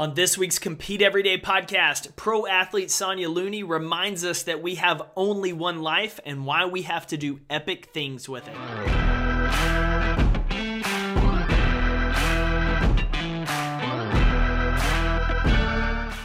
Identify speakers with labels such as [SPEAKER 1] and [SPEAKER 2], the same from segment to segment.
[SPEAKER 1] On this week's Compete Everyday podcast, pro athlete Sonya Looney reminds us that we have only one life and why we have to do epic things with it.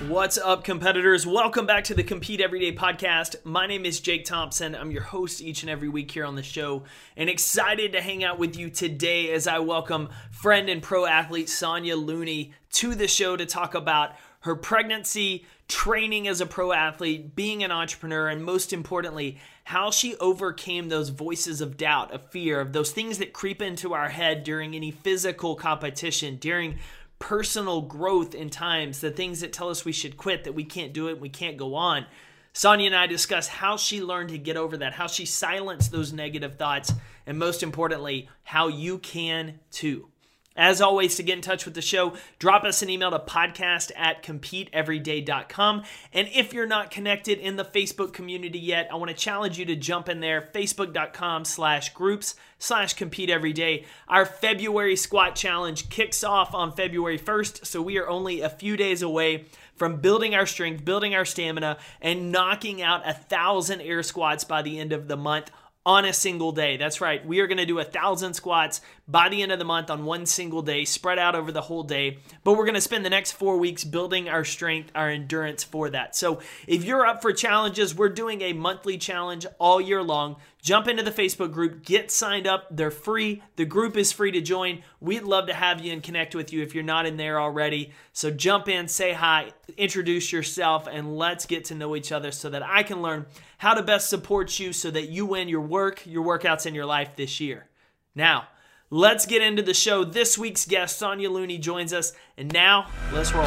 [SPEAKER 1] What's up, competitors? Welcome back to the Compete Everyday podcast. My name is Jake Thompson. I'm your host each and every week here on the show, and excited to hang out with you today as I welcome friend and pro athlete Sonya Looney to the show to talk about her pregnancy, training as a pro athlete, being an entrepreneur, and most importantly, how she overcame those voices of doubt, of fear, of those things that creep into our head during any physical competition, during personal growth in times, the things that tell us we should quit, that we can't do it, we can't go on. Sonya and I discuss how she learned to get over that, how she silenced those negative thoughts, and most importantly, how you can too. As always, to get in touch with the show, drop us an email to podcast at competeeveryday.com. And if you're not connected in the Facebook community yet, I want to challenge you to jump in there, facebook.com slash groups slash compete every day. Our February squat challenge kicks off on February 1st, so we are only a few days away from building our strength, building our stamina, and knocking out a thousand air squats by the end of the month on a single day. That's right. We are going to do a thousand squats by the end of the month on one single day, spread out over the whole day. But we're going to spend the next four weeks building our strength, our endurance for that. So if you're up for challenges, we're doing a monthly challenge all year long. Jump into the Facebook group, get signed up. They're free. The group is free to join. We'd love to have you and connect with you if you're not in there already. So jump in, say hi, introduce yourself, and let's get to know each other so that I can learn how to best support you so that you win your work, your workouts, and your life this year. Now, let's get into the show. This week's guest, Sonya Looney, joins us. And now, let's roll.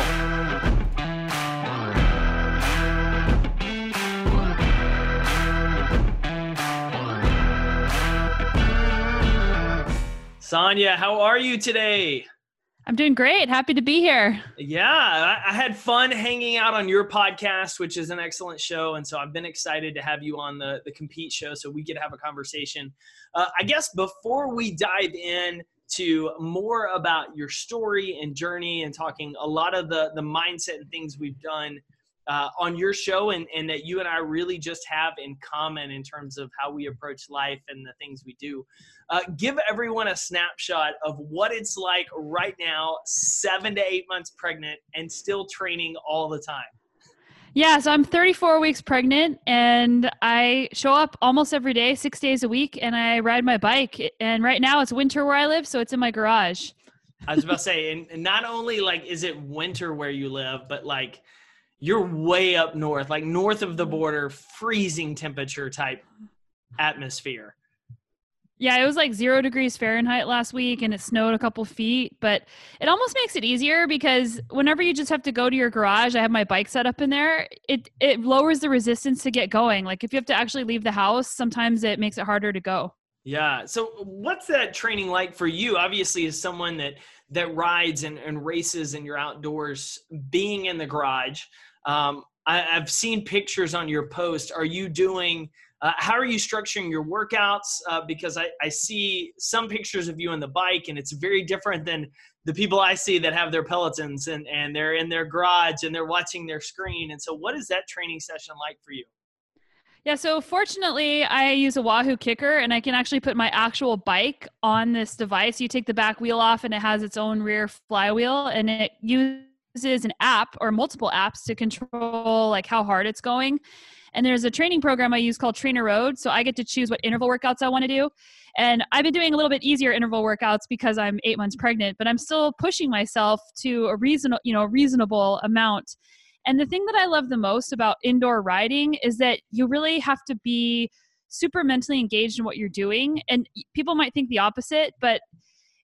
[SPEAKER 1] Sonya, how are you today?
[SPEAKER 2] I'm doing great. Happy to be here.
[SPEAKER 1] Yeah, I, had fun hanging out on your podcast, which is an excellent show. And so I've been excited to have you on the, the Compete show so we could have a conversation. Uh, I guess before we dive in to more about your story and journey and talking a lot of the, the mindset and things we've done uh, on your show and, and that you and I really just have in common in terms of how we approach life and the things we do. Uh, give everyone a snapshot of what it's like right now, seven to eight months pregnant and still training all the time.
[SPEAKER 2] Yeah, so I'm 34 weeks pregnant and I show up almost every day, six days a week, and I ride my bike. And right now it's winter where I live, so it's in my garage.
[SPEAKER 1] I was about to say, and not only like is it winter where you live, but like you're way up north, like north of the border, freezing temperature type atmosphere.
[SPEAKER 2] Yeah, it was like zero degrees Fahrenheit last week and it snowed a couple feet, but it almost makes it easier because whenever you just have to go to your garage, I have my bike set up in there, it, it lowers the resistance to get going. Like if you have to actually leave the house, sometimes it makes it harder to go.
[SPEAKER 1] Yeah. So what's that training like for you? Obviously, as someone that that rides and, and races and you're outdoors, being in the garage, um, I, have seen pictures on your post. Are you doing? Uh, how are you structuring your workouts? Uh, because I, I see some pictures of you on the bike, and it's very different than the people I see that have their Pelotons and, and they're in their garage and they're watching their screen. And so, what is that training session like for you?
[SPEAKER 2] Yeah, so fortunately, I use a Wahoo KICKR and I can actually put my actual bike on this device. You take the back wheel off and it has its own rear flywheel and it uses an app or multiple apps to control like how hard it's going. And there's a training program I use called TrainerRoad. So I get to choose what interval workouts I want to do. And I've been doing a little bit easier interval workouts because I'm eight months pregnant, but I'm still pushing myself to a reasonable, you know, reasonable amount. And the thing that I love the most about indoor riding is that you really have to be super mentally engaged in what you're doing. And people might think the opposite, but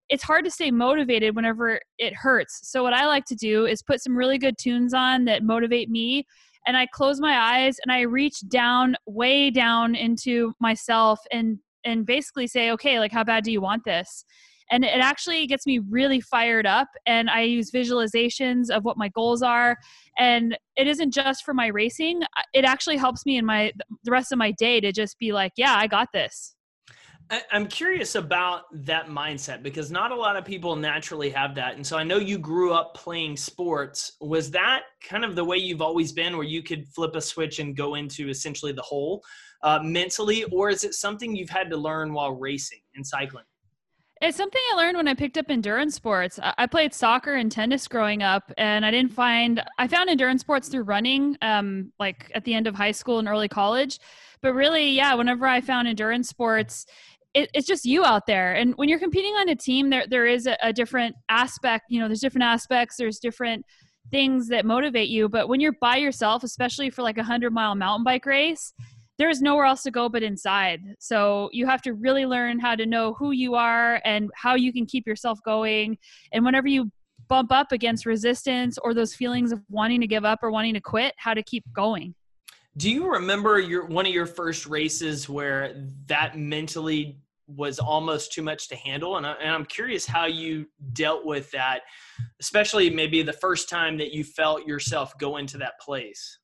[SPEAKER 2] it's hard to stay motivated whenever it hurts. So what I like to do is put some really good tunes on that motivate me and I close my eyes and I reach down way down into myself and and basically say, "Okay, like how bad do you want this?" And it actually gets me really fired up and I use visualizations of what my goals are and it isn't just for my racing. It actually helps me in my the rest of my day to just be like, "Yeah, I got this."
[SPEAKER 1] I'm curious about that mindset because not a lot of people naturally have that. And so I know you grew up playing sports. Was that kind of the way you've always been, where you could flip a switch and go into essentially the hole uh, mentally? Or is it something you've had to learn while racing and cycling?
[SPEAKER 2] It's something I learned when I picked up endurance sports. I played soccer and tennis growing up, and I didn't find I found endurance sports through running, um, like at the end of high school and early college. But really, yeah, whenever I found endurance sports, it, it's just you out there. And when you're competing on a team, there there is a, a different aspect. You know, there's different aspects. There's different things that motivate you. But when you're by yourself, especially for like a hundred mile mountain bike race, there's nowhere else to go but inside. So you have to really learn how to know who you are and how you can keep yourself going. And whenever you bump up against resistance or those feelings of wanting to give up or wanting to quit, how to keep going.
[SPEAKER 1] Do you remember your one of your first races where that mentally was almost too much to handle and, I, and i'm curious how you dealt with that especially maybe the first time that you felt yourself go into that place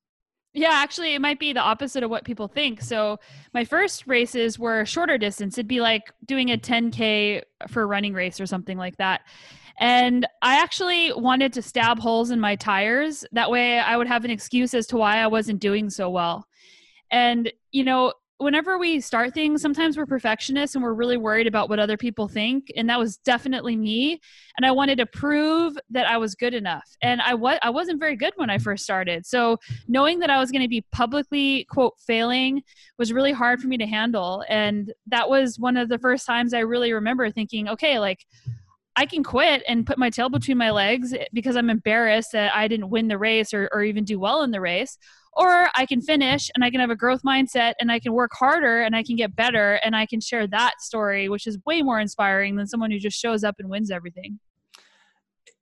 [SPEAKER 2] yeah, actually, it might be the opposite of what people think. So, my first races were shorter distance. It'd be like doing a 10K for a running race or something like that. And I actually wanted to stab holes in my tires. That way, I would have an excuse as to why I wasn't doing so well. And, you know, whenever we start things, sometimes we're perfectionists and we're really worried about what other people think. And that was definitely me. And I wanted to prove that I was good enough. And I was I wasn't very good when I first started. So knowing that I was going to be publicly quote failing was really hard for me to handle. And that was one of the first times I really remember thinking, okay, like I can quit and put my tail between my legs eh, because I'm embarrassed that I didn't win the race or, or even do well in the race or I can finish and I can have a growth mindset and I can work harder and I can get better and I can share that story, which is way more inspiring than someone who just shows up and wins everything.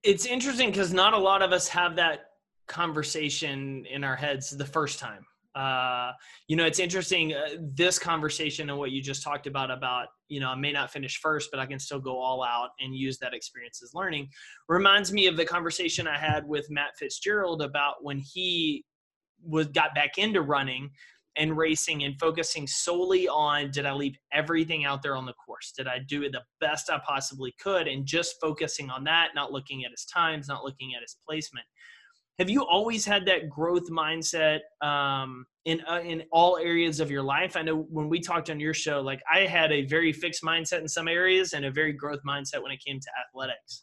[SPEAKER 1] It's interesting because not a lot of us have that conversation in our heads the first time. Uh, you know, it's interesting uh, this conversation and what you just talked about about you know I may not finish first, but I can still go all out and use that experience as learning. Reminds me of the conversation I had with Matt Fitzgerald about when he was got back into running and racing and focusing solely on did I leave everything out there on the course? Did I do it the best I possibly could? And just focusing on that, not looking at his times, not looking at his placement. Have you always had that growth mindset um, in uh, in all areas of your life? I know when we talked on your show, like I had a very fixed mindset in some areas and a very growth mindset when it came to athletics.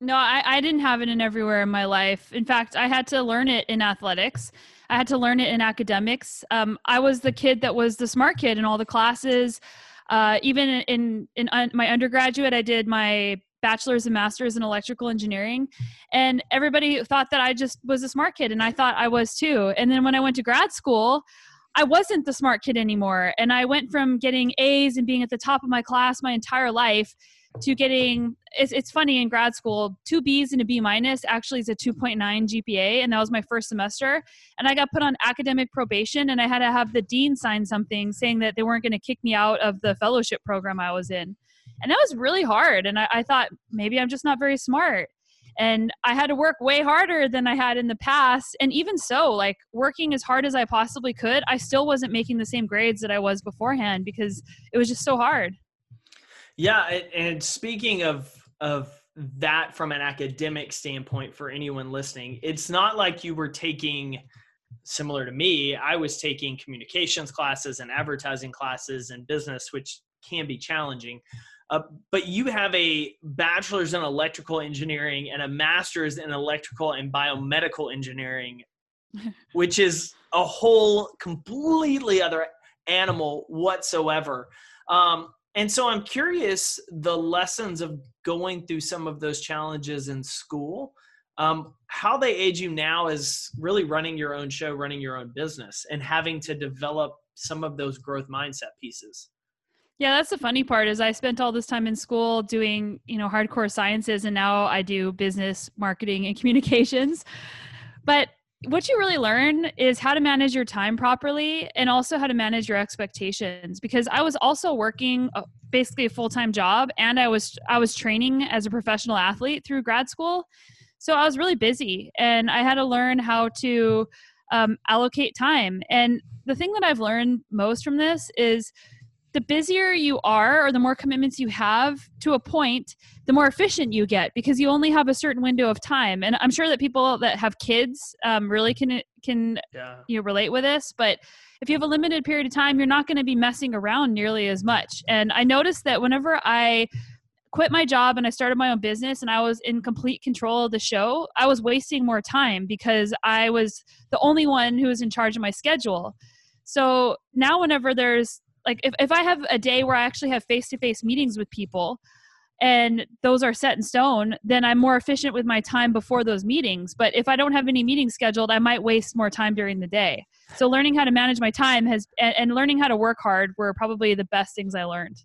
[SPEAKER 2] No, I, I didn't have it in everywhere in my life. In fact, I had to learn it in athletics. I had to learn it in academics. Um, I was the kid that was the smart kid in all the classes. Uh, even in in un- my undergraduate, I did my bachelor's and master's in electrical engineering, and everybody thought that I just was a smart kid, and I thought I was too. And then when I went to grad school, I wasn't the smart kid anymore, and I went from getting A's and being at the top of my class my entire life to getting it's, it's funny in grad school two b's and a b minus actually is a 2.9 gpa and that was my first semester and i got put on academic probation and i had to have the dean sign something saying that they weren't going to kick me out of the fellowship program i was in and that was really hard and I, I thought maybe i'm just not very smart and i had to work way harder than i had in the past and even so like working as hard as i possibly could i still wasn't making the same grades that i was beforehand because it was just so hard
[SPEAKER 1] yeah, and speaking of of that from an academic standpoint for anyone listening, it's not like you were taking similar to me, I was taking communications classes and advertising classes and business, which can be challenging. Uh, but you have a bachelor's in electrical engineering and a master's in electrical and biomedical engineering, which is a whole completely other animal whatsoever. Um, and so I'm curious the lessons of going through some of those challenges in school, um, how they aid you now as really running your own show, running your own business, and having to develop some of those growth mindset pieces.
[SPEAKER 2] Yeah, that's the funny part is I spent all this time in school doing, you know, hardcore sciences and now I do business, marketing and communications. But what you really learn is how to manage your time properly and also how to manage your expectations because i was also working basically a full-time job and i was i was training as a professional athlete through grad school so i was really busy and i had to learn how to um, allocate time and the thing that i've learned most from this is the busier you are or the more commitments you have to a point the more efficient you get because you only have a certain window of time. And i'm sure that people that have kids um, really can can yeah. you know relate with this but if you have a limited period of time you're not going to be messing around nearly as much. And i noticed that whenever i quit my job and i started my own business and i was in complete control of the show i was wasting more time because i was the only one who was in charge of my schedule. So now whenever there's like if, if i have a day where i actually have face-to-face meetings with people and those are set in stone then i'm more efficient with my time before those meetings. But if i don't have any meetings scheduled i might waste more time during the day. So learning how to manage my time has and, and learning how to work hard were probably the best things i learned.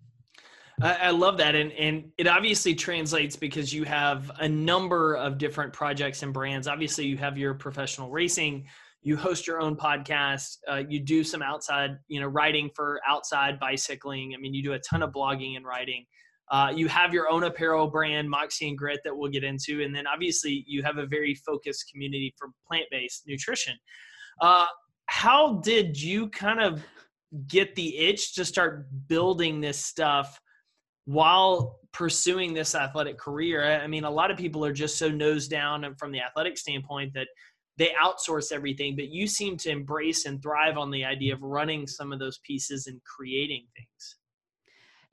[SPEAKER 1] I, love that, and and it obviously translates because you have a number of different projects and brands. Obviously, you have your professional racing, you host your own podcast uh, you do some outside you know writing for outside bicycling. I mean you do a ton of blogging and writing. Uh, you have your own apparel brand moxie and grit that we'll get into. And then obviously you have a very focused community for plant-based nutrition. Uh, how did you kind of get the itch to start building this stuff while pursuing this athletic career? I mean a lot of people are just so nose down from the athletic standpoint that they outsource everything, but you seem to embrace and thrive on the idea of running some of those pieces and creating things.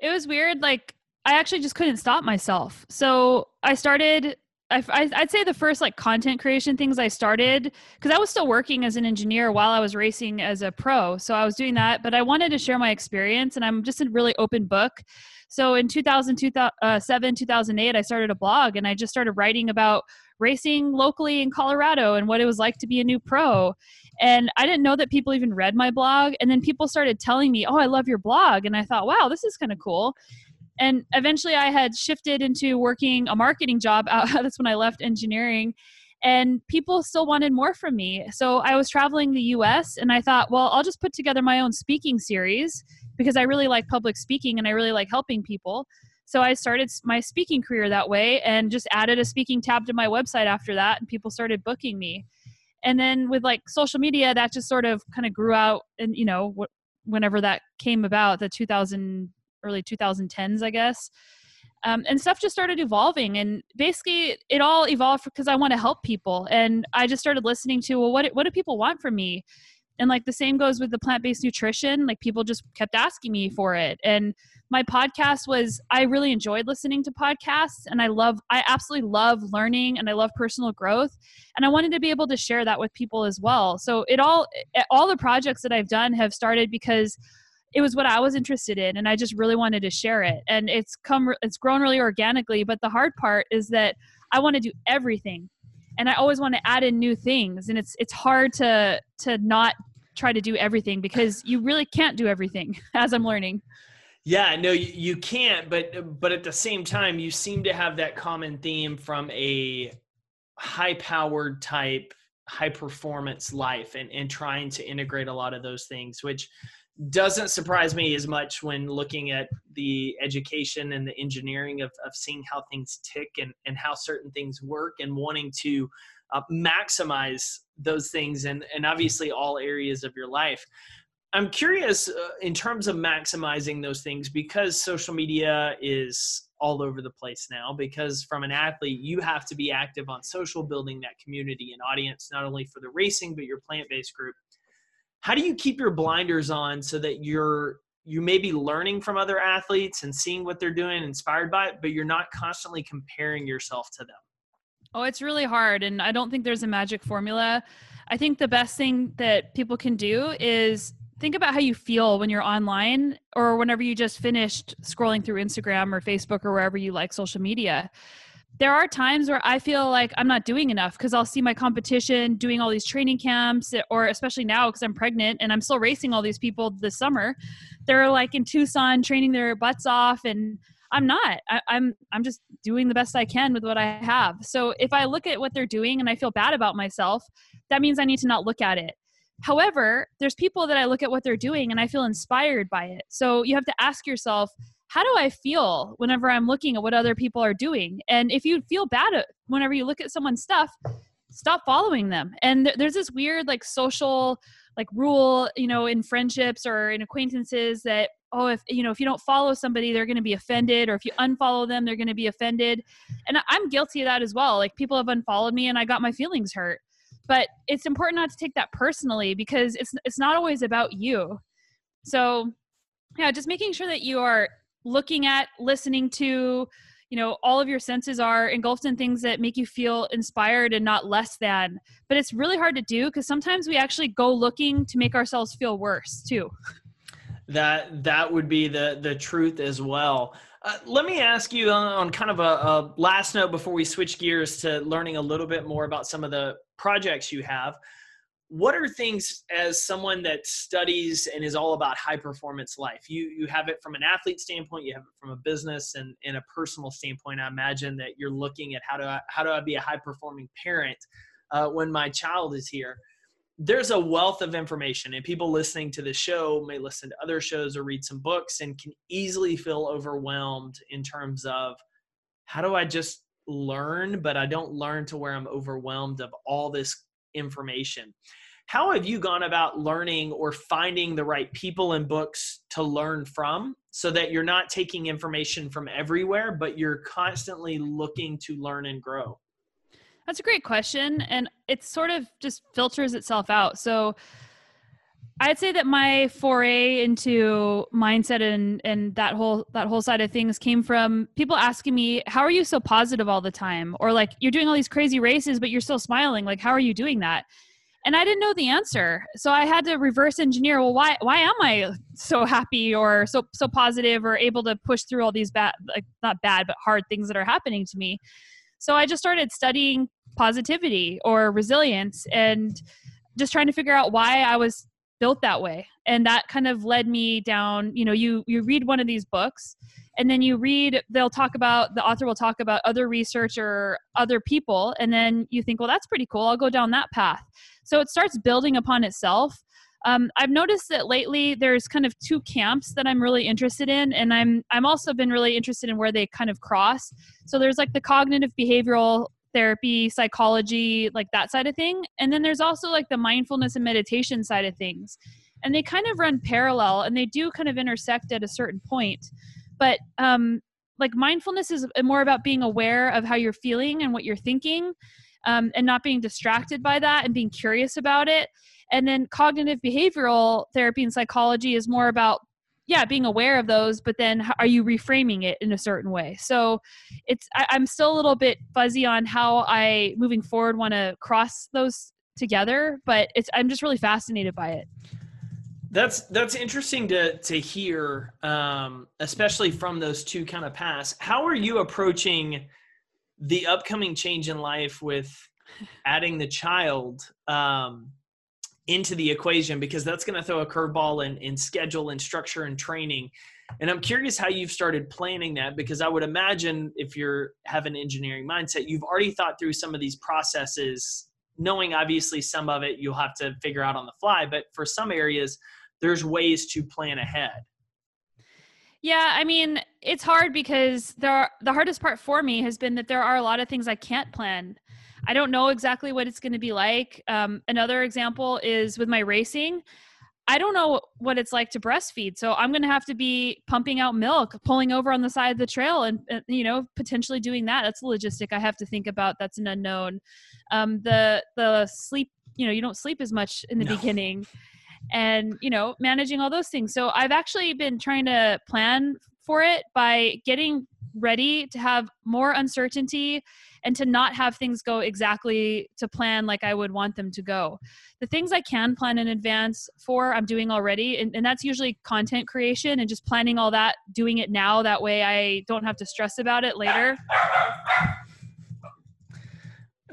[SPEAKER 2] It was weird. Like, I actually just couldn't stop myself. So I started I, would say the first like content creation things I started because I was still working as an engineer while I was racing as a pro. So I was doing that, but I wanted to share my experience and I'm just a really open book. So in 2007, uh, 2008, I started a blog and I just started writing about racing locally in Colorado and what it was like to be a new pro. And I didn't know that people even read my blog. And then people started telling me, Oh, I love your blog. And I thought, wow, this is kind of cool. And eventually I had shifted into working a marketing job. Uh, that's when I left engineering. And people still wanted more from me. So I was traveling the US and I thought, well, I'll just put together my own speaking series because I really like public speaking and I really like helping people. So I started my speaking career that way and just added a speaking tab to my website after that, and people started booking me. And then with like social media, that just sort of kind of grew out, and you know, wh- whenever that came about, the 2000 early 2010s, I guess. Um, and stuff just started evolving and basically it all evolved because i want to help people and i just started listening to well what, what do people want from me and like the same goes with the plant-based nutrition like people just kept asking me for it and my podcast was i really enjoyed listening to podcasts and i love i absolutely love learning and i love personal growth and i wanted to be able to share that with people as well so it all eh, all the projects that i've done have started because it was what i was interested in and i just really wanted to share it and it's come it's grown really organically but the hard part is that i want to do everything and I always want to add in new things and it's it's hard to to not try to do everything because you really can't do everything as I'm learning.
[SPEAKER 1] Yeah, no, you, you can't, but but at the same time, you seem to have that common theme from a high-powered type, high-performance life, and and trying to integrate a lot of those things, which doesn't surprise me as much when looking at the education and the engineering of, of seeing how things tick and, and how certain things work and wanting to uh, maximize those things and, and obviously all areas of your life. I'm curious uh, in terms of maximizing those things because social media is all over the place now. Because from an athlete, you have to be active on social, building that community and audience, not only for the racing, but your plant based group how do you keep your blinders on so that you're you may be learning from other athletes and seeing what they're doing inspired by it but you're not constantly comparing yourself to them
[SPEAKER 2] oh it's really hard and i don't think there's a magic formula i think the best thing that people can do is think about how you feel when you're online or whenever you just finished scrolling through instagram or facebook or wherever you like social media there are times where I feel like I'm not doing enough because I'll see my competition doing all these training camps, or especially now because I'm pregnant and I'm still racing all these people this summer. They're like in Tucson training their butts off, and I'm not. I, I'm I'm just doing the best I can with what I have. So if I look at what they're doing and I feel bad about myself, that means I need to not look at it. However, there's people that I look at what they're doing and I feel inspired by it. So you have to ask yourself how do I feel whenever I'm looking at what other people are doing? And if you feel bad whenever you look at someone's stuff, stop following them. And th- there's this weird like social like rule, you know, in friendships or in acquaintances that oh if you know if you don't follow somebody they're going to be offended or if you unfollow them they're going to be offended and i'm guilty of that as well like people have unfollowed me and i got my feelings hurt but it's important not to take that personally because it's it's not always about you. So yeah just making sure that you are looking at listening to you know all of your senses are engulfed in things that make you feel inspired and not less than. But it's really hard to do because sometimes we actually go looking to make ourselves feel worse too.
[SPEAKER 1] That that would be the the truth as well uh, let me ask you on, on kind of a, a, last note before we switch gears to learning a little bit more about some of the projects you have. What are things as someone that studies and is all about high performance life you you have it from an athlete standpoint you have it from a business and in a personal standpoint i imagine that you're looking at how do i how do i be a high performing parent uh, when my child is here there's a wealth of information and people listening to the show may listen to other shows or read some books and can easily feel overwhelmed in terms of how do i just learn but i don't learn to where i'm overwhelmed of all this information how have you gone about learning or finding the right people and books to learn from so that you're not taking information from everywhere, but you're constantly looking to learn and grow?
[SPEAKER 2] That's a great question. And it sort of just filters itself out. So I'd say that my foray into mindset and, and that whole that whole side of things came from people asking me, How are you so positive all the time? Or like you're doing all these crazy races, but you're still smiling. Like, how are you doing that? and I didn't know the answer. So I had to reverse engineer. Well, why why am I so happy or so so positive or able to push through all these bad like not bad but hard things that are happening to me? So I just started studying positivity or resilience and just trying to figure out why I was built that way. And that kind of led me down, you know, you you read one of these books and then you read they'll talk about the author will talk about other research or other people and then you think well that's pretty cool i'll go down that path so it starts building upon itself um, I've noticed that lately there's kind of two camps that I'm really interested in, and I'm I'm also been really interested in where they kind of cross. So there's like the cognitive behavioral therapy, psychology, like that side of thing, and then there's also like the mindfulness and meditation side of things, and they kind of run parallel, and they do kind of intersect at a certain point. But um, like mindfulness is more about being aware of how you're feeling and what you're thinking um, and not being distracted by that and being curious about it. And then cognitive behavioral therapy and psychology is more about yeah being aware of those but then are you reframing it in a certain way so it's I, i'm still a little bit fuzzy on how i moving forward want to cross those together but it's i'm just really fascinated by it
[SPEAKER 1] that's that's interesting to to hear, um, especially from those two kind of paths. How are you approaching the upcoming change in life with adding the child um, into the equation? Because that's going to throw a curveball in, in schedule and structure and training. And I'm curious how you've started planning that because I would imagine if you're have an engineering mindset, you've already thought through some of these processes, knowing obviously some of it you'll have to figure out on the fly. But for some areas, there's ways to plan ahead.
[SPEAKER 2] Yeah, I mean, it's hard because there are, the hardest part for me has been that there are a lot of things I can't plan. I don't know exactly what it's going to be like. Um, another example is with my racing. I don't know what it's like to breastfeed. So I'm going to have to be pumping out milk, pulling over on the side of the trail and, you know, potentially doing that. That's a logistic I have to think about. That's an unknown. Um, the, the sleep, you know, you don't sleep as much in the no. beginning and you know managing all those things so i've actually been trying to plan for it by getting ready to have more uncertainty and to not have things go exactly to plan like I would want them to go. The things I can plan in advance for, I'm doing already, and, and, that's usually content creation and just planning all that, doing it now. That way I don't have to stress about it later.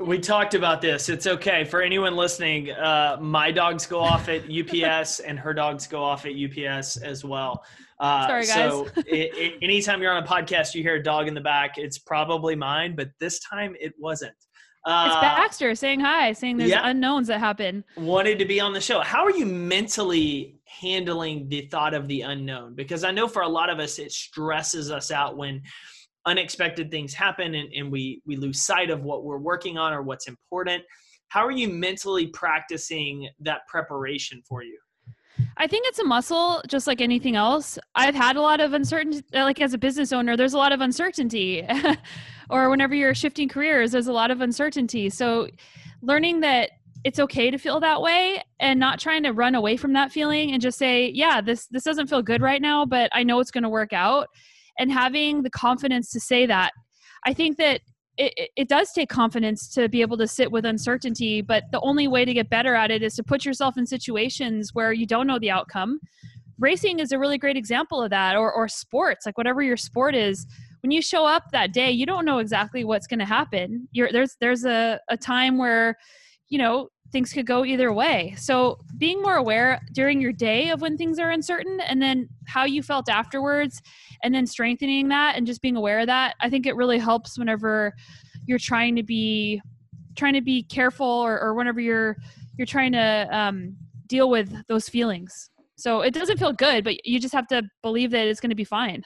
[SPEAKER 1] We talked about this. It's okay for anyone listening. Uh, my dogs go off at UPS, and her dogs go off at UPS as well.
[SPEAKER 2] Uh, Sorry, guys.
[SPEAKER 1] So, it, it, anytime you're on a podcast, you hear a dog in the back. It's probably mine, but this time it wasn't.
[SPEAKER 2] Uh, it's Baxter saying hi, saying there's yeah, unknowns that happen.
[SPEAKER 1] Wanted to be on the show. How are you mentally handling the thought of the unknown? Because I know for a lot of us, it stresses us out when unexpected things happen and, and we we lose sight of what we're working on or what's important how are you mentally practicing that preparation for you
[SPEAKER 2] I think it's a muscle, just like anything else. I've had a lot of uncertainty, like as a business owner, there's a lot of uncertainty. or whenever you're shifting careers, there's a lot of uncertainty. So learning that it's okay to feel that way and not trying to run away from that feeling and just say, yeah, this this doesn't feel good right now, but I know it's going to work out. And having the confidence to say that. I think that it, it does take confidence to be able to sit with uncertainty, but the only way to get better at it is to put yourself in situations where you don't know the outcome. Racing is a really great example of that, or, or sports, like whatever your sport is. When you show up that day, you don't know exactly what's going to happen. You're, there's there's a, a time where, you know, things could go either way. So being more aware during your day of when things are uncertain and then how you felt afterwards and then strengthening that and just being aware of that, I think it really helps whenever you're trying to be trying to be careful or, or whenever you're you're trying to um, deal with those feelings. So it doesn't feel good, but you just have to believe that it's going to be fine.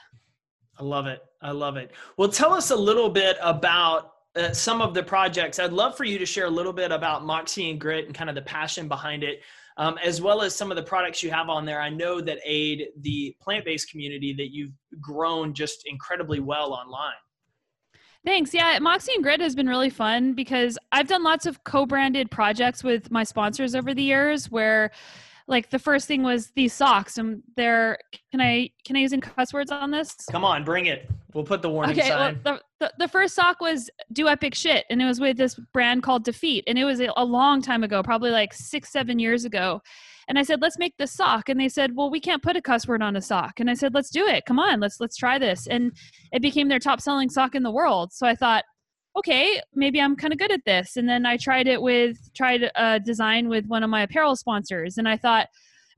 [SPEAKER 1] I love it. I love it. Well, tell us a little bit about uh, some of the projects. I'd love for you to share a little bit about Moxie and Grit and kind of the passion behind it, um, as well as some of the products you have on there. I know that aid the plant based community that you've grown just incredibly well online.
[SPEAKER 2] Thanks. Yeah, Moxie and Grit has been really fun because I've done lots of co branded projects with my sponsors over the years where like the first thing was these socks and they're can i can i use any cuss words on this
[SPEAKER 1] come on bring it we'll put the warning okay, sign.
[SPEAKER 2] well, the, the, the, first sock was do epic shit and it was with this brand called DeFeet and it was a, a long time ago probably like six seven years ago. And i said let's make this sock and they said well we can't put a cuss word on a sock. And i said let's do it. Come on let's let's try this. And it became their top selling sock in the world. So i thought okay, maybe I'm kind of good at this. And then I tried it with, tried a design with one of my apparel sponsors. And I thought,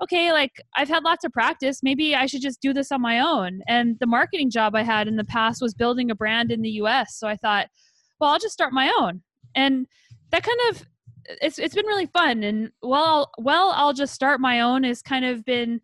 [SPEAKER 2] okay, like I've had lots of practice. Maybe I should just do this on my own. And the marketing job I had in the past was building a brand in the US. So I thought, well, I'll just start my own. And that kind of, it's, it's been really fun. And well, well, I'll just start my own has kind of been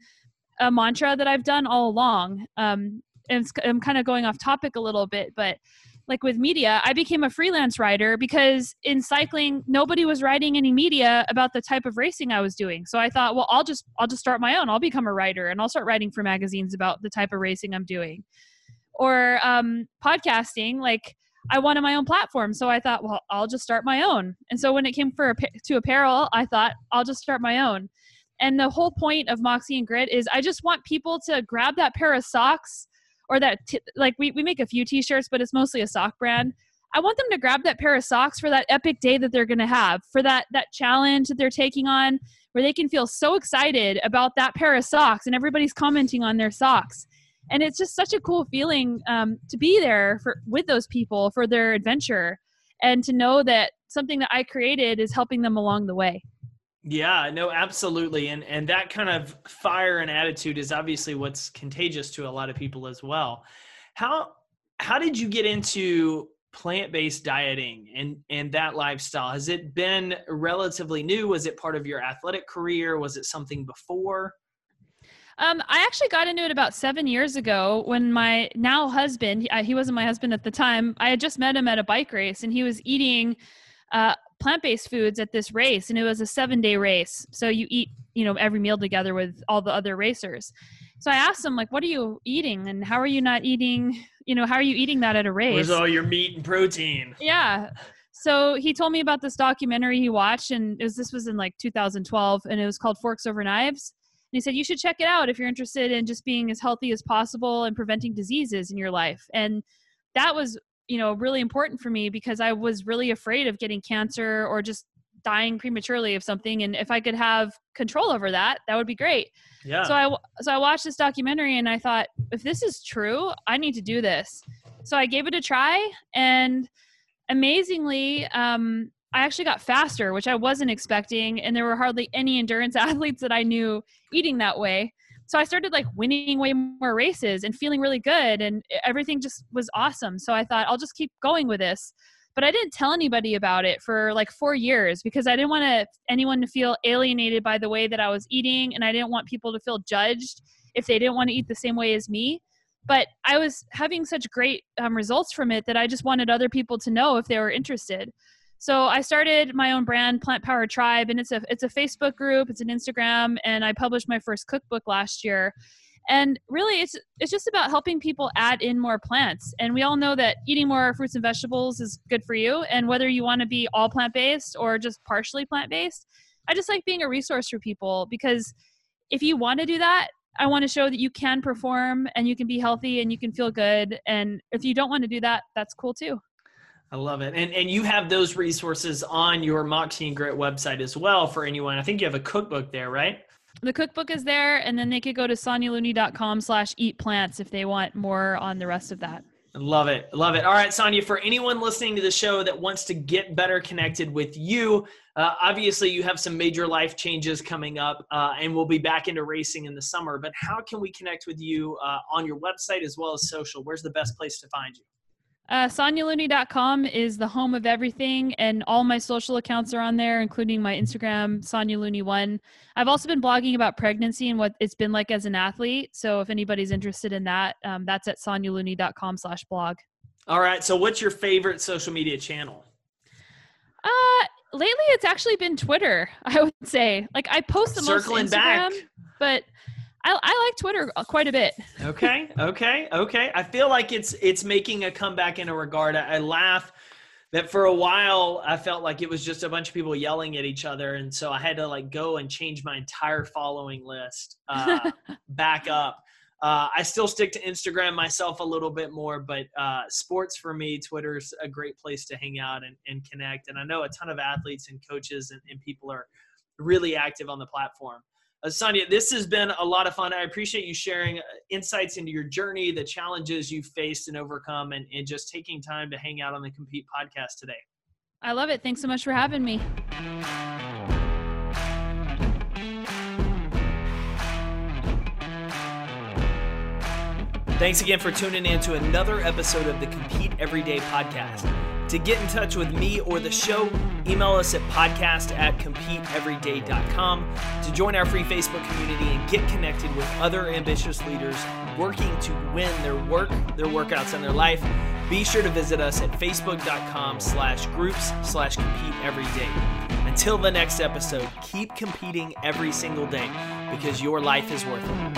[SPEAKER 2] a mantra that I've done all along. Um, and I'm kind of going off topic a little bit, but like with media, I became a freelance writer because in cycling nobody was writing any media about the type of racing I was doing. So I thought, well, I'll just I'll just start my own. I'll become a writer and I'll start writing for magazines about the type of racing I'm doing. Or um, podcasting, like I wanted my own platform, so I thought, well, I'll just start my own. And so when it came for to apparel, I thought I'll just start my own. And the whole point of Moxie and Grit is I just want people to grab that pair of socks or that t- like we, we make a few t-shirts but it's mostly a sock brand. I want them to grab that pair of socks for that epic day that they're going to have for that that challenge that they're taking on where they can feel so excited about that pair of socks and everybody's commenting on their socks. And it's just such a cool feeling um, to be there for with those people for their adventure and to know that something that i created is helping them along the way
[SPEAKER 1] yeah, no, absolutely. And and that kind of fire and attitude is obviously what's contagious to a lot of people as well. How how did you get into plant-based dieting and and that lifestyle? Has it been relatively new? Was it part of your athletic career? Was it something before?
[SPEAKER 2] Um, I actually got into it about seven years ago when my now husband, he, he wasn't my husband at the time, I had just met him at a bike race and he was eating uh, plant-based foods at this race and it was a seven day race. So you eat you know every meal together with all the other racers. So i asked him like what are you eating and how are you not eating you know how are you eating that at a race?
[SPEAKER 1] Where's all your meat and protein?
[SPEAKER 2] Yeah. So he told me about this documentary he watched and was, this was in like 2012 and it was called forks over knives. And he said you should check it out if you're interested in just being as healthy as possible and preventing diseases in your life. And that was you know really important for me because i was really afraid of getting cancer or just dying prematurely of something and if i could have control over that that would be great. Yeah. So i so i watched this documentary and i thought if this is true i need to do this. So i gave it a try and amazingly um, i actually got faster which i wasn't expecting and there were hardly any endurance athletes that i knew eating that way so I started like winning way more races and feeling really good and everything just was awesome. So I thought I'll just keep going with this. But I didn't tell anybody about it for like 4 years because I didn't want to anyone to feel alienated by the way that I was eating and I didn't want people to feel judged if they didn't want to eat the same way as me. But I was having such great um, results from it that I just wanted other people to know if they were interested. So I started my own brand, Plant Power Tribe, and it's a it's a Facebook group, it's an Instagram, and I published my first cookbook last year. And really, it's it's just about helping people add in more plants. And we all know that eating more fruits and vegetables is good for you. And whether you want to be all plant based or just partially plant based, I just like being a resource for people because if you want to do that, I want to show that you can perform and you can be healthy and you can feel good. And if you don't want to do that, that's cool too.
[SPEAKER 1] I love it. And and you have those resources on your Moxie and Grit website as well for anyone. I think you have a cookbook there, right?
[SPEAKER 2] The cookbook is there, and then they could go to sonyalooney.com slash eat plants if they want more on the rest of that.
[SPEAKER 1] Love it. Love it. All right, Sonya, for anyone listening to the show that wants to get better connected with you, uh, obviously you have some major life changes coming up, uh, and we'll be back into racing in the summer. But how can we connect with you uh, on your website as well as social? Where's the best place to find you?
[SPEAKER 2] Uh, SonyaLooney.com is the home of everything, and all my social accounts are on there, including my Instagram, Sonya Looney1. I've also been blogging about pregnancy and what it's been like as an athlete. So if anybody's interested in that, um, that's at SonyaLooney.com slash blog.
[SPEAKER 1] All right. So what's your favorite social media channel?
[SPEAKER 2] Uh, lately it's actually been Twitter, I would say. Like I post the Circling most Instagram, back. but I, I like Twitter uh, quite a bit.
[SPEAKER 1] okay, okay, okay. I feel like it's it's making a comeback in a regard. I, I laugh that for a while I felt like it was just a bunch of people yelling at each other, and so I had to like go and change my entire following list uh, back up. Uh, I still stick to Instagram myself a little bit more, but uh, sports for me, Twitter's a great place to hang out and, and connect. And I know a ton of athletes and coaches and, and people are really active on the platform. Uh, Sonya, this has been a lot of fun. I appreciate you sharing uh, insights into your journey, the challenges you've faced and overcome, and, and just taking time to hang out on the Compete podcast today.
[SPEAKER 2] I love it. Thanks so much for having me.
[SPEAKER 1] Thanks again for tuning in to another episode of the Compete Everyday podcast. To get in touch with me or the show, email us at podcast at competeeveryday.com to join our free Facebook community and get connected with other ambitious leaders working to win their work, their workouts, and their life. Be sure to visit us at facebook.com slash groups slash compete every day. Until the next episode, keep competing every single day because your life is worth it.